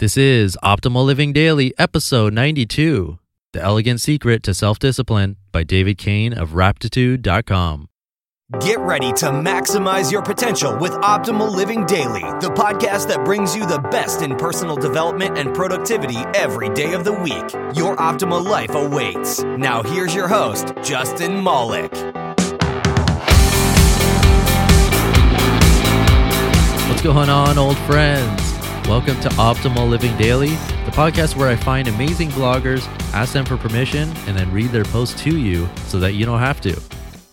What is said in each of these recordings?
This is Optimal Living Daily, episode 92 The Elegant Secret to Self Discipline by David Cain of Raptitude.com. Get ready to maximize your potential with Optimal Living Daily, the podcast that brings you the best in personal development and productivity every day of the week. Your optimal life awaits. Now, here's your host, Justin Malik. What's going on, old friends? Welcome to Optimal Living Daily, the podcast where I find amazing bloggers, ask them for permission, and then read their posts to you so that you don't have to.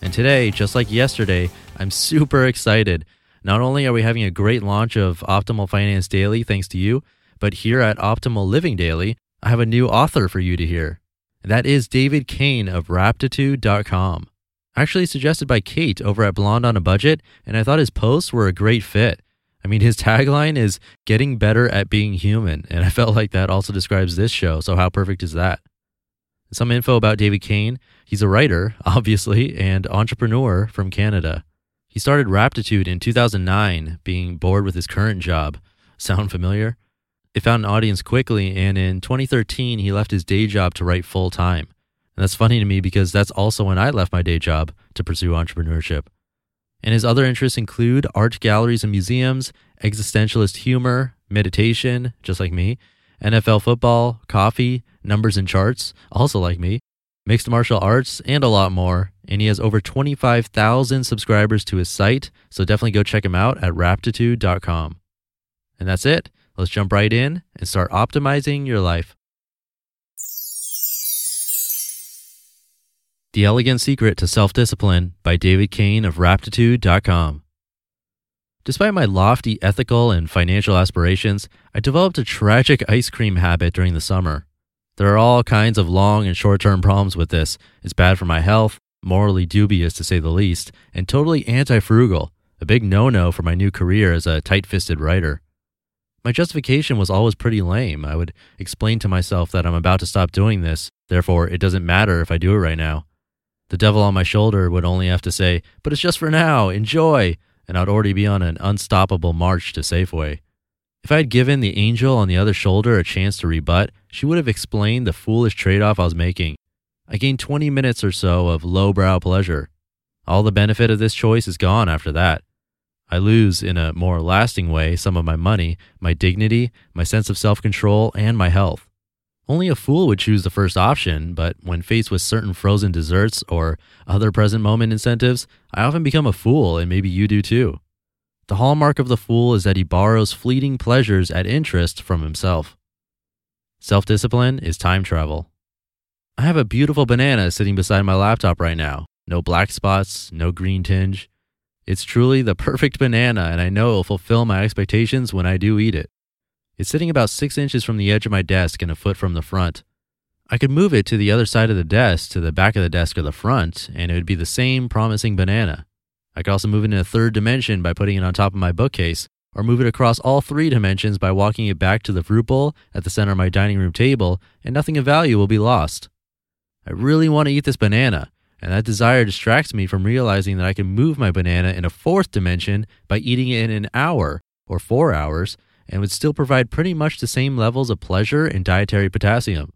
And today, just like yesterday, I'm super excited. Not only are we having a great launch of Optimal Finance Daily thanks to you, but here at Optimal Living Daily, I have a new author for you to hear. That is David Cain of Raptitude.com. Actually suggested by Kate over at Blonde on a Budget, and I thought his posts were a great fit. I mean, his tagline is getting better at being human. And I felt like that also describes this show. So, how perfect is that? Some info about David Cain. He's a writer, obviously, and entrepreneur from Canada. He started Raptitude in 2009, being bored with his current job. Sound familiar? It found an audience quickly, and in 2013, he left his day job to write full time. And that's funny to me because that's also when I left my day job to pursue entrepreneurship. And his other interests include art galleries and museums, existentialist humor, meditation, just like me, NFL football, coffee, numbers and charts, also like me, mixed martial arts, and a lot more. And he has over 25,000 subscribers to his site, so definitely go check him out at raptitude.com. And that's it. Let's jump right in and start optimizing your life. The Elegant Secret to Self Discipline by David Cain of Raptitude.com. Despite my lofty ethical and financial aspirations, I developed a tragic ice cream habit during the summer. There are all kinds of long and short term problems with this. It's bad for my health, morally dubious to say the least, and totally anti frugal, a big no no for my new career as a tight fisted writer. My justification was always pretty lame. I would explain to myself that I'm about to stop doing this, therefore, it doesn't matter if I do it right now. The devil on my shoulder would only have to say, But it's just for now, enjoy, and I'd already be on an unstoppable march to Safeway. If I had given the angel on the other shoulder a chance to rebut, she would have explained the foolish trade off I was making. I gained 20 minutes or so of lowbrow pleasure. All the benefit of this choice is gone after that. I lose, in a more lasting way, some of my money, my dignity, my sense of self control, and my health. Only a fool would choose the first option, but when faced with certain frozen desserts or other present moment incentives, I often become a fool, and maybe you do too. The hallmark of the fool is that he borrows fleeting pleasures at interest from himself. Self discipline is time travel. I have a beautiful banana sitting beside my laptop right now. No black spots, no green tinge. It's truly the perfect banana, and I know it will fulfill my expectations when I do eat it. It's sitting about six inches from the edge of my desk and a foot from the front. I could move it to the other side of the desk, to the back of the desk or the front, and it would be the same promising banana. I could also move it in a third dimension by putting it on top of my bookcase, or move it across all three dimensions by walking it back to the fruit bowl at the center of my dining room table, and nothing of value will be lost. I really want to eat this banana, and that desire distracts me from realizing that I can move my banana in a fourth dimension by eating it in an hour or four hours and would still provide pretty much the same levels of pleasure and dietary potassium.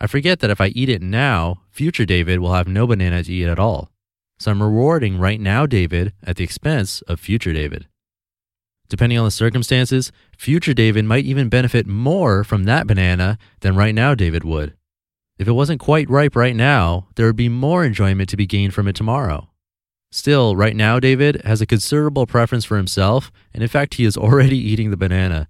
I forget that if I eat it now, future David will have no banana to eat at all. So I'm rewarding right now David at the expense of future David. Depending on the circumstances, future David might even benefit more from that banana than right now David would. If it wasn't quite ripe right now, there would be more enjoyment to be gained from it tomorrow. Still, right now, David has a considerable preference for himself, and in fact, he is already eating the banana.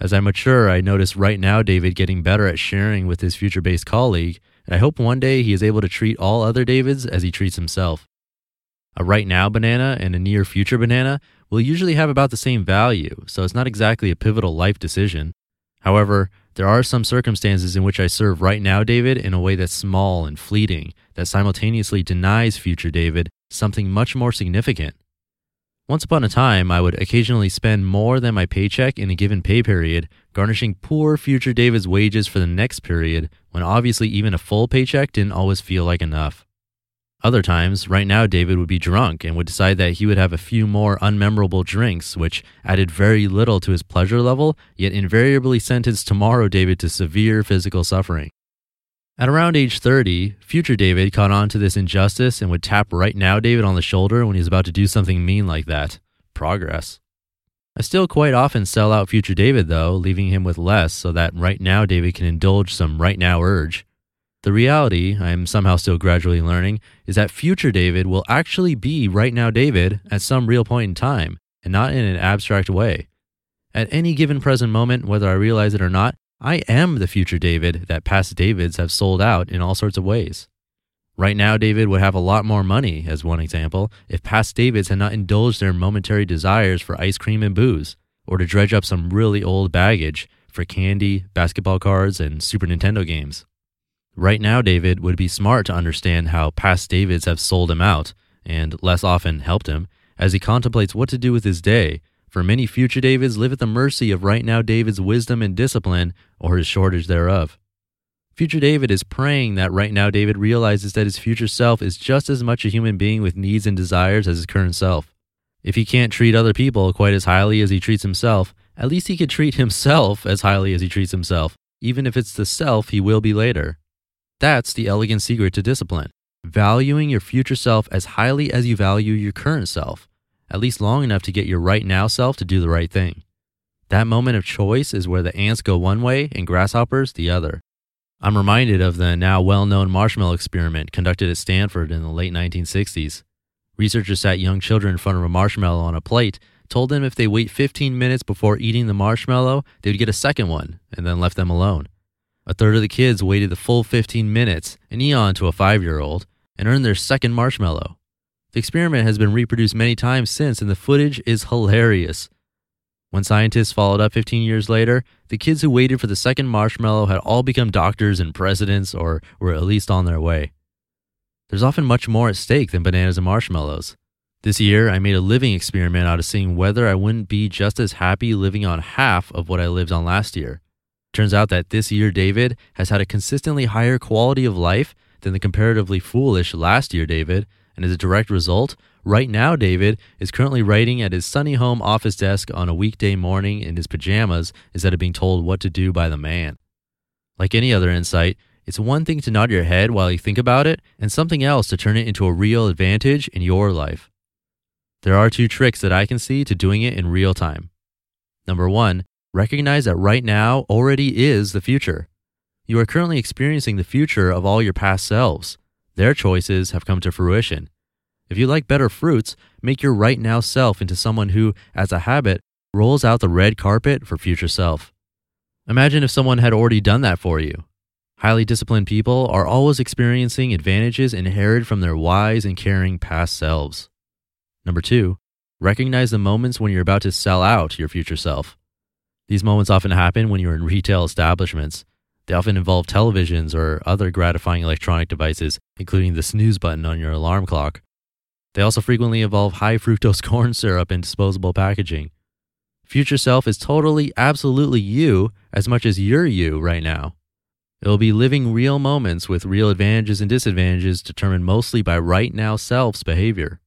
As I mature, I notice right now David getting better at sharing with his future based colleague, and I hope one day he is able to treat all other Davids as he treats himself. A right now banana and a near future banana will usually have about the same value, so it's not exactly a pivotal life decision. However, there are some circumstances in which I serve right now David in a way that's small and fleeting, that simultaneously denies future David something much more significant. Once upon a time, I would occasionally spend more than my paycheck in a given pay period, garnishing poor future David's wages for the next period, when obviously even a full paycheck didn't always feel like enough. Other times, right now, David would be drunk and would decide that he would have a few more unmemorable drinks, which added very little to his pleasure level, yet invariably sentenced tomorrow David to severe physical suffering. At around age 30, future David caught on to this injustice and would tap right now David on the shoulder when he's about to do something mean like that. Progress. I still quite often sell out future David, though, leaving him with less so that right now David can indulge some right now urge. The reality, I am somehow still gradually learning, is that future David will actually be right now David at some real point in time, and not in an abstract way. At any given present moment, whether I realize it or not, I am the future David that past Davids have sold out in all sorts of ways. Right now, David would have a lot more money, as one example, if past Davids had not indulged their momentary desires for ice cream and booze, or to dredge up some really old baggage for candy, basketball cards, and Super Nintendo games. Right now, David would be smart to understand how past Davids have sold him out, and less often helped him, as he contemplates what to do with his day. For many future Davids live at the mercy of right now David's wisdom and discipline, or his shortage thereof. Future David is praying that right now David realizes that his future self is just as much a human being with needs and desires as his current self. If he can't treat other people quite as highly as he treats himself, at least he could treat himself as highly as he treats himself, even if it's the self he will be later. That's the elegant secret to discipline. Valuing your future self as highly as you value your current self, at least long enough to get your right now self to do the right thing. That moment of choice is where the ants go one way and grasshoppers the other. I'm reminded of the now well known marshmallow experiment conducted at Stanford in the late 1960s. Researchers sat young children in front of a marshmallow on a plate, told them if they wait 15 minutes before eating the marshmallow, they would get a second one, and then left them alone. A third of the kids waited the full 15 minutes, an eon to a five year old, and earned their second marshmallow. The experiment has been reproduced many times since, and the footage is hilarious. When scientists followed up 15 years later, the kids who waited for the second marshmallow had all become doctors and presidents, or were at least on their way. There's often much more at stake than bananas and marshmallows. This year, I made a living experiment out of seeing whether I wouldn't be just as happy living on half of what I lived on last year. Turns out that this year, David has had a consistently higher quality of life than the comparatively foolish last year, David. And as a direct result, right now, David is currently writing at his sunny home office desk on a weekday morning in his pajamas instead of being told what to do by the man. Like any other insight, it's one thing to nod your head while you think about it, and something else to turn it into a real advantage in your life. There are two tricks that I can see to doing it in real time. Number one, Recognize that right now already is the future. You are currently experiencing the future of all your past selves. Their choices have come to fruition. If you like better fruits, make your right now self into someone who, as a habit, rolls out the red carpet for future self. Imagine if someone had already done that for you. Highly disciplined people are always experiencing advantages inherited from their wise and caring past selves. Number two, recognize the moments when you're about to sell out your future self. These moments often happen when you're in retail establishments. They often involve televisions or other gratifying electronic devices, including the snooze button on your alarm clock. They also frequently involve high fructose corn syrup in disposable packaging. Future self is totally, absolutely you as much as you're you right now. It will be living real moments with real advantages and disadvantages determined mostly by right now self's behavior.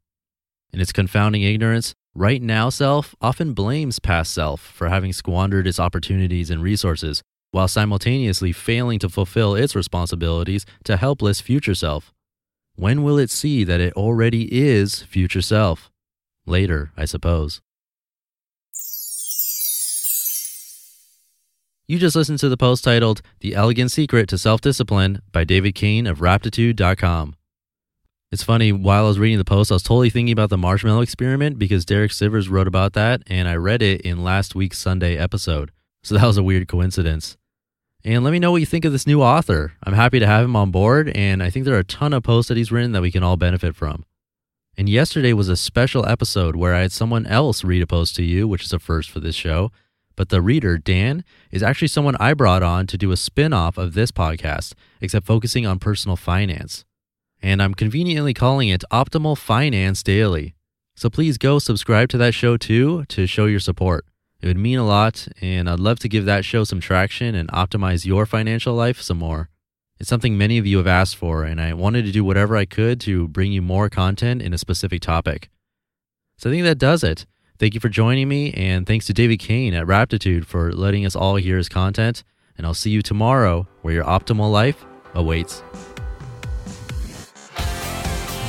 In its confounding ignorance, Right now self often blames past self for having squandered its opportunities and resources, while simultaneously failing to fulfill its responsibilities to helpless future self. When will it see that it already is future self? Later, I suppose. You just listened to the post titled The Elegant Secret to Self Discipline by David Cain of Raptitude.com. It's funny, while I was reading the post, I was totally thinking about the marshmallow experiment because Derek Sivers wrote about that and I read it in last week's Sunday episode. So that was a weird coincidence. And let me know what you think of this new author. I'm happy to have him on board, and I think there are a ton of posts that he's written that we can all benefit from. And yesterday was a special episode where I had someone else read a post to you, which is a first for this show. But the reader, Dan, is actually someone I brought on to do a spin off of this podcast, except focusing on personal finance. And I'm conveniently calling it Optimal Finance Daily. So please go subscribe to that show too to show your support. It would mean a lot, and I'd love to give that show some traction and optimize your financial life some more. It's something many of you have asked for, and I wanted to do whatever I could to bring you more content in a specific topic. So I think that does it. Thank you for joining me, and thanks to David Cain at Raptitude for letting us all hear his content. And I'll see you tomorrow where your optimal life awaits.